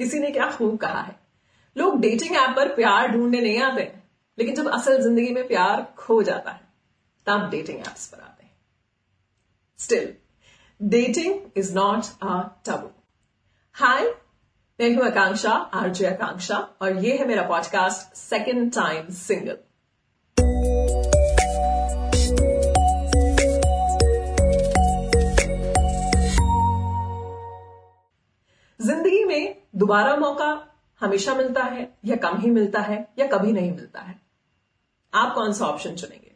किसी ने क्या खूब कहा है? लोग डेटिंग ऐप पर प्यार ढूँढने नहीं आते, लेकिन जब असल ज़िंदगी में प्यार खो जाता है, तब डेटिंग ऐप्स पर आते हैं। Still dating is not a taboo hi मैं हूँ आकांक्षा, आरजे आकांक्षा, और ये है मेरा पॉडकास्ट सेकेंड टाइम सिंगल ज़िंदगी में दोबारा मौका हमेशा मिलता है, या कम ही मिलता है, या कभी नहीं मिलता है। आप कौन सा ऑप्शन चुनेंगे?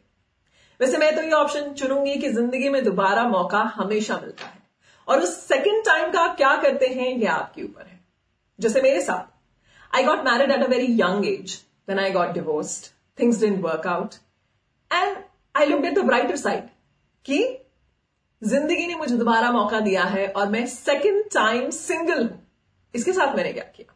वैसे मैं तो ये ऑप्शन चुनूँगी कि ज़िंदगी में दोबारा मौका हमेशा मिलता है। और उस सेकेंड टाइम का आप क्या करते हैं, ये आपके ऊपर है। जैसे मेरे साथ I got married at a very young age then I got divorced things didn't work out and I look at the brighter side कि ज़िंदगी ने मुझे दोबारा मौका दिया है और मैं सेकेंड टाइम सिंगल हूँ। इसके साथ मैंने क्या किया?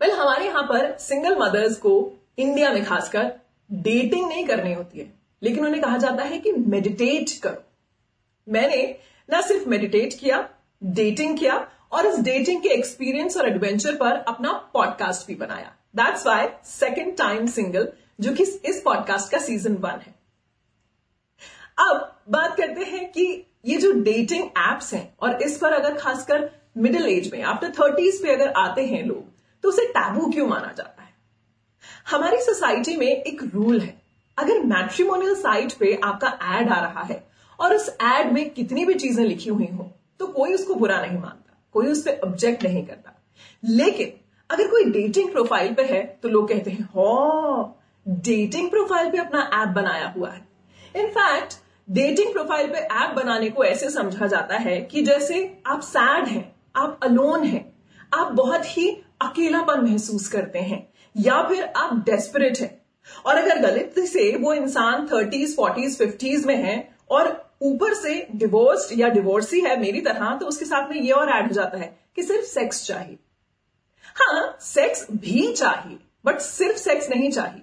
वेल well, हमारे यहाँ पर सिंगल मदर्स को इंडिया में खासकर डेटिंग नहीं करनी होती है। लेकिन उन्हें कहा जाता है कि मेडिटेट करो। मैंने ना सिर्फ़ मेडिटेट किया डेटिंग किया और इस डेटिंग के एक्सपीरियंस और एडवेंचर पर अपना पॉडकास्ट भी बनाया। That's why second time single जो कि इस पॉडकास्ट का सीज़न वन है। अब करते हैं कि ये जो डेटिंग एप्स हैं, और इस पर अगर खासकर मिडिल एज में आफ्टर थर्टीज पे अगर आते हैं लोग तो उसे टैबू क्यों माना जाता है? हमारी सोसाइटी में एक रूल है। अगर मैट्रिमोनियल साइट पे आपका एड आ रहा है, और उस एड में कितनी भी चीज़ें लिखी हुई हो तो कोई उसको बुरा नहीं मानता, कोई उस पर ऑब्जेक्ट नहीं करता। लेकिन अगर कोई डेटिंग प्रोफ़ाइल पे है तो लोग कहते हैं, हो डेटिंग प्रोफ़ाइल पे अपना ऐप बनाया हुआ है। इनफैक्ट डेटिंग प्रोफ़ाइल पे ऐप बनाने को ऐसे समझा जाता है कि जैसे आप सैड हैं, आप अलोन हैं, आप बहुत ही अकेलापन महसूस करते हैं, या फिर आप डेस्परेट हैं। और अगर गलती से वो इंसान थर्टीज फोर्टीज फिफ्टीज में है और ऊपर से डिवोर्स या डिवोर्सी है मेरी तरह तो उसके साथ में ये और ऐड हो जाता है कि सिर्फ़ सेक्स चाहिए। हाँ सेक्स भी चाहिए बट सिर्फ़ सेक्स नहीं चाहिए।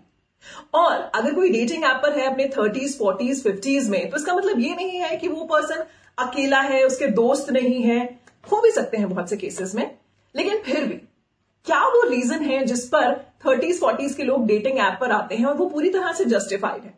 और अगर कोई डेटिंग ऐप पर है अपने थर्टीज फोर्टीज फिफ्टीज में तो इसका मतलब ये नहीं है कि वो पर्सन अकेला है, उसके दोस्त नहीं है। हो भी सकते हैं बहुत से केसेस में, लेकिन फिर भी, क्या वो रीजन है जिस पर थर्टीज फोर्टीज के लोग डेटिंग ऐप पर आते हैं और वो पूरी तरह से जस्टिफाइड है?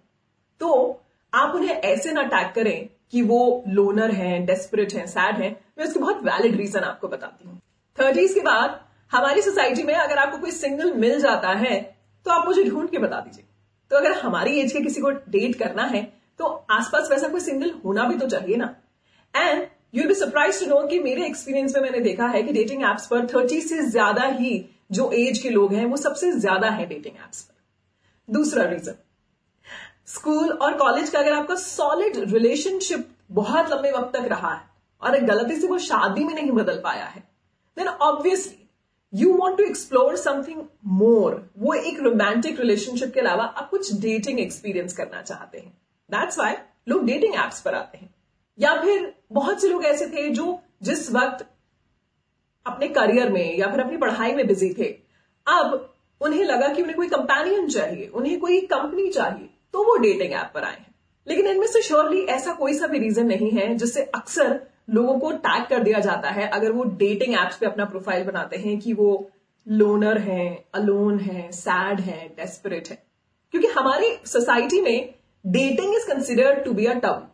तो आप उन्हें ऐसे ना टैग करें कि वो लोनर हैं डेस्परेट हैं सैड हैं। मैं उसके बहुत वैलिड रीजन आपको बताती हूँ। थर्टीज के बाद, हमारी सोसाइटी में अगर आपको कोई सिंगल मिल जाता है तो आप मुझे ढूंढ के बता दीजिए। तो अगर हमारी एज के किसी को डेट करना है तो आसपास वैसा कोई सिंगल होना भी तो चाहिए ना। And you be surprise to know कि मेरे एक्सपीरियंस में मैंने देखा है कि डेटिंग एप्स पर थर्टी से ज़्यादा ही जो एज के लोग हैं, वो सबसे ज़्यादा है डेटिंग एप्स पर। दूसरा रीजन स्कूल और कॉलेज का अगर आपका सॉलिड रिलेशनशिप बहुत लंबे वक्त तक रहा है, और गलती से वो शादी में नहीं बदल पाया है then obviously you want to explore something more वो एक रोमांटिक रिलेशनशिप के अलावा आप कुछ डेटिंग एक्सपीरियंस करना चाहते हैं। दैट्स वाई लोग डेटिंग एप्स पर आते हैं। या फिर बहुत से लोग ऐसे थे जो जिस वक्त अपने करियर में या फिर अपनी पढ़ाई में बिज़ी थे, अब उन्हें लगा कि उन्हें कोई कंपेनियन चाहिए, उन्हें कोई कंपनी चाहिए तो वो डेटिंग ऐप पर आए हैं। लेकिन इनमें से श्योरली ऐसा कोई सा भी रीजन नहीं है जिससे अक्सर लोगों को टैग कर दिया जाता है अगर वो डेटिंग एप्स पे अपना प्रोफ़ाइल बनाते हैं कि वो लोनर हैं अलोन हैं सैड हैं डेस्परेट है। क्योंकि हमारी सोसाइटी में dating is considered to be a taboo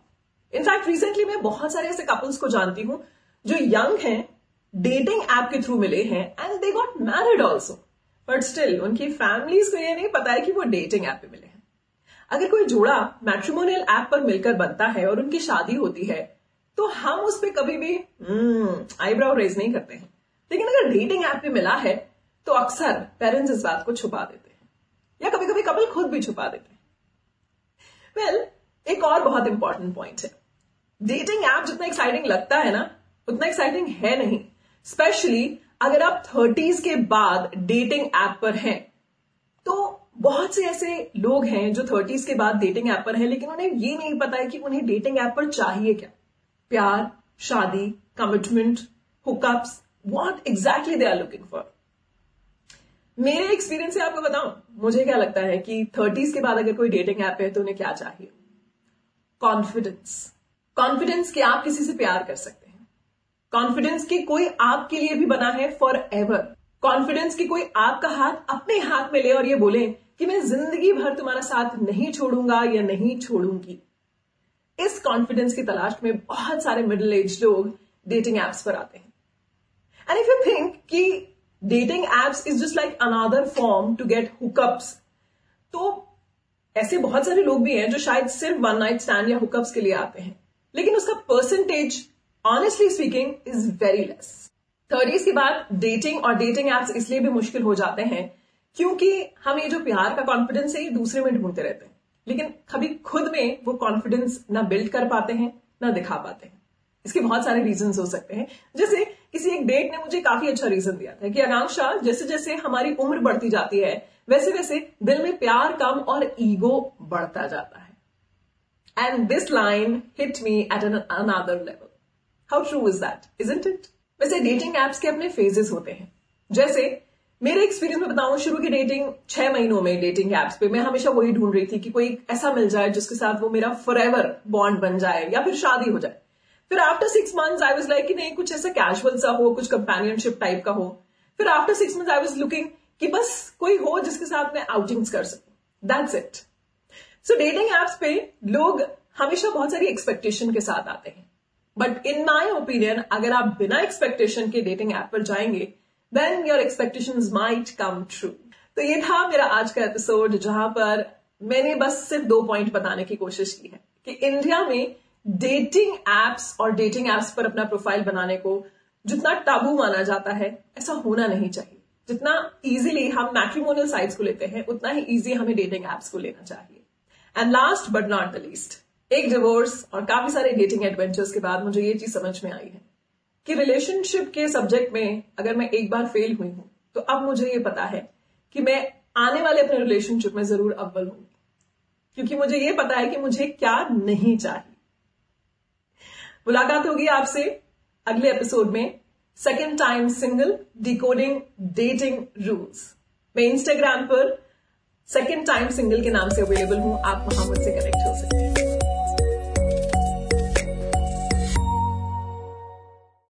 in fact recently मैं बहुत सारे ऐसे कपल्स को जानती हूँ जो यंग हैं डेटिंग ऐप के थ्रू मिले हैं and they got married also but still उनकी फैमिलीज़ को ये नहीं पता है कि वो डेटिंग ऐप पे मिले हैं। अगर कोई जोड़ा मैट्रिमोनियल ऐप पर मिलकर बनता है और उनकी शादी होती है तो हम उस पर कभी भी आईब्राउ hmm, रेज नहीं करते हैं। लेकिन अगर डेटिंग ऐप पे मिला है तो अक्सर पेरेंट्स इस बात को छुपा देते हैं। या कभी कभी कपल खुद भी छुपा देते हैं। वेल well, एक और बहुत इंपॉर्टेंट पॉइंट है। डेटिंग ऐप जितना एक्साइटिंग लगता है ना उतना एक्साइटिंग है नहीं। स्पेशली अगर आप थर्टीज के बाद डेटिंग ऐप पर हैं तो बहुत से ऐसे लोग हैं जो थर्टीज के बाद डेटिंग ऐप पर हैं लेकिन उन्हें ये नहीं पता है कि उन्हें डेटिंग ऐप पर चाहिए क्या। प्यार, शादी commitment hookups what exactly they are looking for मेरे एक्सपीरियंस से आपको बताऊँ, मुझे क्या लगता है कि थर्टीज के बाद अगर कोई डेटिंग ऐप है तो उन्हें क्या चाहिए? कॉन्फिडेंस कॉन्फिडेंस कि आप किसी से प्यार कर सकते हैं। कॉन्फिडेंस की कोई आपके लिए भी बना है फॉर एवर कॉन्फिडेंस की कोई आपका हाथ अपने हाथ में ले और ये बोले कि मैं ज़िंदगी भर तुम्हारा साथ नहीं छोड़ूँगा या नहीं छोड़ूँगी। इस कॉन्फिडेंस की तलाश में बहुत सारे मिडिल एज लोग डेटिंग एप्स पर आते हैं। एंड इफ़ यू थिंक कि dating apps is just like another form to get hookups तो ऐसे बहुत सारे लोग भी हैं जो शायद सिर्फ़ वन नाइट स्टैंड या हुकअप्स के लिए आते हैं। लेकिन उसका percentage honestly speaking is very less thirties के बाद डेटिंग और डेटिंग एप्स इसलिए भी मुश्किल हो जाते हैं, क्योंकि हम ये जो प्यार का कॉन्फिडेंस है, ये दूसरे में ढूंढते रहते हैं। लेकिन कभी खुद में वो कॉन्फिडेंस ना बिल्ड कर पाते हैं, ना दिखा पाते हैं। इसके बहुत सारे रीजन हो सकते हैं। जैसे किसी एक डेट ने मुझे काफ़ी अच्छा रीजन दिया था कि आकांक्षा जैसे जैसे हमारी उम्र बढ़ती जाती है वैसे वैसे दिल में प्यार कम और ईगो बढ़ता जाता है। And this line hit me at an another level how true is that is it वैसे डेटिंग एप्स के अपने फेजेस होते हैं। जैसे मेरे एक्सपीरियंस में बताऊँ, शुरू की डेटिंग छह महीनों में डेटिंग एप्स पे, मैं हमेशा वही ढूंढ रही थी कि कोई ऐसा मिल जाए जिसके साथ वो मेरा फॉर बॉन्ड बन जाए या फिर शादी हो जाए। फिर after six months I was like कि नहीं, कुछ ऐसा कैजुअल सा हो, कुछ कंपेनियनशिप टाइप का हो। फिर after six months I was looking कि बस कोई हो जिसके साथ मैं आउटिंग्स कर सकूँ। That's it so dating apps पे लोग हमेशा बहुत सारी एक्सपेक्टेशन के साथ आते हैं। बट इन माई ओपिनियन अगर आप बिना एक्सपेक्टेशन के डेटिंग ऐप पर जाएँगे then your expectation might come true तो ये था मेरा आज का एपिसोड जहाँ पर मैंने बस सिर्फ़ दो पॉइंट बताने की कोशिश की है कि इंडिया में डेटिंग एप्स और डेटिंग एप्स पर अपना प्रोफ़ाइल बनाने को जितना टाबू माना जाता है, ऐसा होना नहीं चाहिए। जितना इजीली हम मैट्रिमोनियल साइट्स को लेते हैं, उतना ही इजी हमें डेटिंग एप्स को लेना चाहिए। And last but not the least एक डिवोर्स और काफ़ी सारे डेटिंग एडवेंचर्स के बाद मुझे ये चीज़ समझ में आई है। कि रिलेशनशिप के सब्जेक्ट में अगर मैं एक बार फेल हुई हूँ तो अब मुझे ये पता है कि मैं आने वाले अपने रिलेशनशिप में ज़रूर अव्वल हूँगी। क्योंकि मुझे ये पता है कि मुझे क्या नहीं चाहिए। मुलाकात होगी आपसे अगले एपिसोड में। Second time single decoding dating rules मैं इंस्टाग्राम पर सेकेंड टाइम सिंगल के नाम से अवेलेबल हूँ। आप वहाँ मुझसे कनेक्ट हो सकते हैं।